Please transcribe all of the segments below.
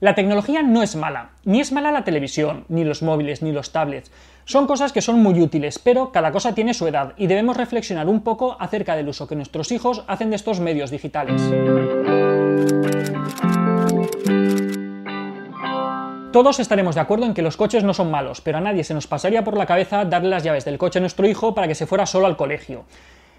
La tecnología no es mala, ni es mala la televisión, ni los móviles, ni los tablets. Son cosas que son muy útiles, pero cada cosa tiene su edad y debemos reflexionar un poco acerca del uso que nuestros hijos hacen de estos medios digitales. Todos estaremos de acuerdo en que los coches no son malos, pero a nadie se nos pasaría por la cabeza darle las llaves del coche a nuestro hijo para que se fuera solo al colegio.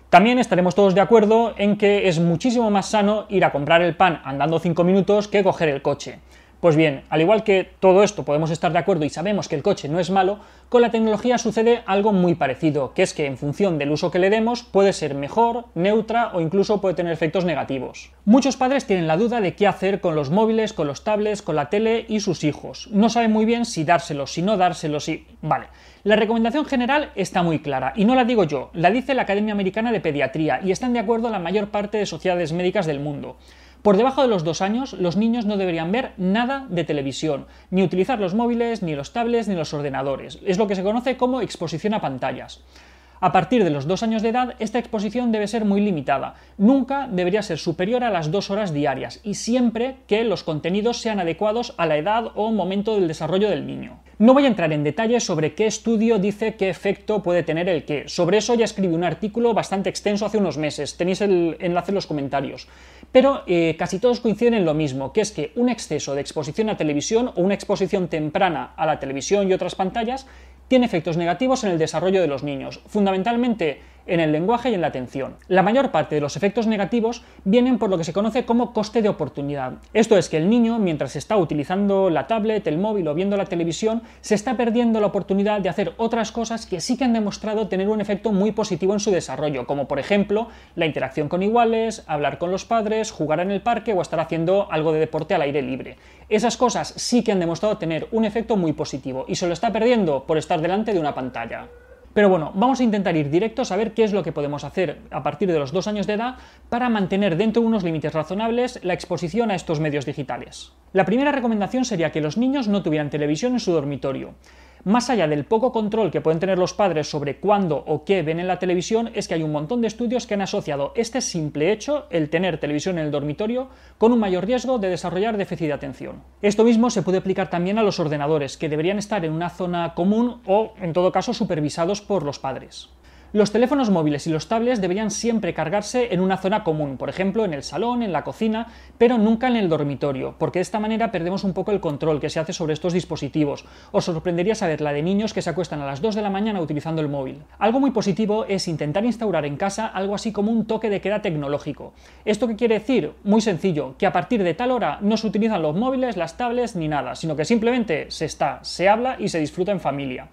También estaremos todos de acuerdo en que es muchísimo más sano ir a comprar el pan andando 5 minutos que coger el coche. Pues bien, al igual que todo esto podemos estar de acuerdo y sabemos que el coche no es malo, con la tecnología sucede algo muy parecido, que es que en función del uso que le demos puede ser mejor, neutra o incluso puede tener efectos negativos. Muchos padres tienen la duda de qué hacer con los móviles, con los tablets, con la tele y sus hijos. No saben muy bien si dárselos, si no dárselos, si... Vale. La recomendación general está muy clara, y no la digo yo, la dice la Academia Americana de Pediatría, y están de acuerdo la mayor parte de sociedades médicas del mundo. Por debajo de los dos años, los niños no deberían ver nada de televisión, ni utilizar los móviles, ni los tablets, ni los ordenadores. Es lo que se conoce como exposición a pantallas. A partir de los dos años de edad, esta exposición debe ser muy limitada. Nunca debería ser superior a las dos horas diarias y siempre que los contenidos sean adecuados a la edad o momento del desarrollo del niño. No voy a entrar en detalles sobre qué estudio dice qué efecto puede tener el qué. Sobre eso ya escribí un artículo bastante extenso hace unos meses. Tenéis el enlace en los comentarios. Pero eh, casi todos coinciden en lo mismo, que es que un exceso de exposición a televisión o una exposición temprana a la televisión y otras pantallas tiene efectos negativos en el desarrollo de los niños, fundamentalmente en el lenguaje y en la atención. La mayor parte de los efectos negativos vienen por lo que se conoce como coste de oportunidad. Esto es que el niño, mientras está utilizando la tablet, el móvil o viendo la televisión, se está perdiendo la oportunidad de hacer otras cosas que sí que han demostrado tener un efecto muy positivo en su desarrollo, como por ejemplo la interacción con iguales, hablar con los padres, jugar en el parque o estar haciendo algo de deporte al aire libre. Esas cosas sí que han demostrado tener un efecto muy positivo y se lo está perdiendo por estar delante de una pantalla. Pero bueno, vamos a intentar ir directos a ver qué es lo que podemos hacer a partir de los dos años de edad para mantener dentro de unos límites razonables la exposición a estos medios digitales. La primera recomendación sería que los niños no tuvieran televisión en su dormitorio. Más allá del poco control que pueden tener los padres sobre cuándo o qué ven en la televisión, es que hay un montón de estudios que han asociado este simple hecho, el tener televisión en el dormitorio, con un mayor riesgo de desarrollar déficit de atención. Esto mismo se puede aplicar también a los ordenadores, que deberían estar en una zona común o, en todo caso, supervisados por los padres. Los teléfonos móviles y los tablets deberían siempre cargarse en una zona común, por ejemplo en el salón, en la cocina, pero nunca en el dormitorio, porque de esta manera perdemos un poco el control que se hace sobre estos dispositivos. Os sorprendería saber la de niños que se acuestan a las 2 de la mañana utilizando el móvil. Algo muy positivo es intentar instaurar en casa algo así como un toque de queda tecnológico. ¿Esto qué quiere decir? Muy sencillo, que a partir de tal hora no se utilizan los móviles, las tablets ni nada, sino que simplemente se está, se habla y se disfruta en familia.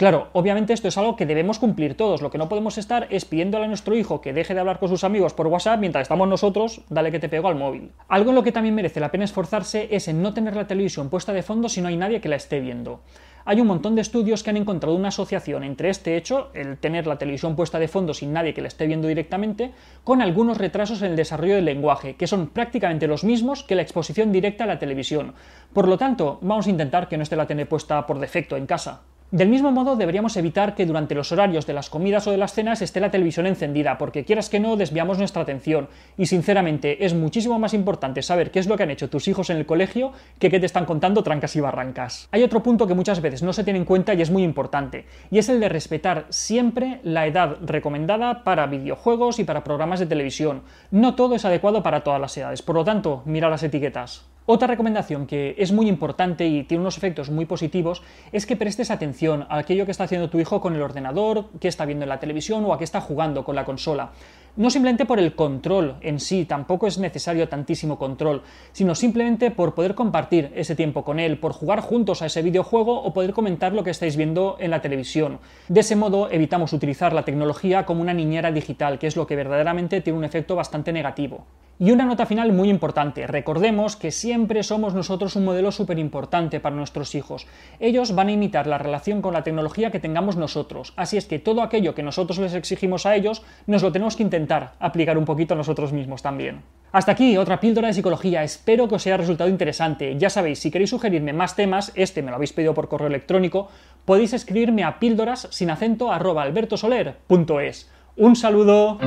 Claro, obviamente esto es algo que debemos cumplir todos. Lo que no podemos estar es pidiéndole a nuestro hijo que deje de hablar con sus amigos por WhatsApp mientras estamos nosotros, dale que te pego al móvil. Algo en lo que también merece la pena esforzarse es en no tener la televisión puesta de fondo si no hay nadie que la esté viendo. Hay un montón de estudios que han encontrado una asociación entre este hecho, el tener la televisión puesta de fondo sin nadie que la esté viendo directamente, con algunos retrasos en el desarrollo del lenguaje, que son prácticamente los mismos que la exposición directa a la televisión. Por lo tanto, vamos a intentar que no esté la tele puesta por defecto en casa. Del mismo modo, deberíamos evitar que durante los horarios de las comidas o de las cenas esté la televisión encendida, porque quieras que no, desviamos nuestra atención. Y sinceramente, es muchísimo más importante saber qué es lo que han hecho tus hijos en el colegio que qué te están contando trancas y barrancas. Hay otro punto que muchas veces no se tiene en cuenta y es muy importante, y es el de respetar siempre la edad recomendada para videojuegos y para programas de televisión. No todo es adecuado para todas las edades, por lo tanto, mira las etiquetas. Otra recomendación que es muy importante y tiene unos efectos muy positivos es que prestes atención a aquello que está haciendo tu hijo con el ordenador, que está viendo en la televisión o a qué está jugando con la consola. No simplemente por el control en sí, tampoco es necesario tantísimo control, sino simplemente por poder compartir ese tiempo con él, por jugar juntos a ese videojuego o poder comentar lo que estáis viendo en la televisión. De ese modo evitamos utilizar la tecnología como una niñera digital, que es lo que verdaderamente tiene un efecto bastante negativo. Y una nota final muy importante, recordemos que siempre somos nosotros un modelo súper importante para nuestros hijos. Ellos van a imitar la relación con la tecnología que tengamos nosotros, así es que todo aquello que nosotros les exigimos a ellos, nos lo tenemos que intentar aplicar un poquito a nosotros mismos también. Hasta aquí otra píldora de psicología, espero que os haya resultado interesante. Ya sabéis, si queréis sugerirme más temas, este me lo habéis pedido por correo electrónico, podéis escribirme a píldoras sin acento albertosoler.es. Un saludo.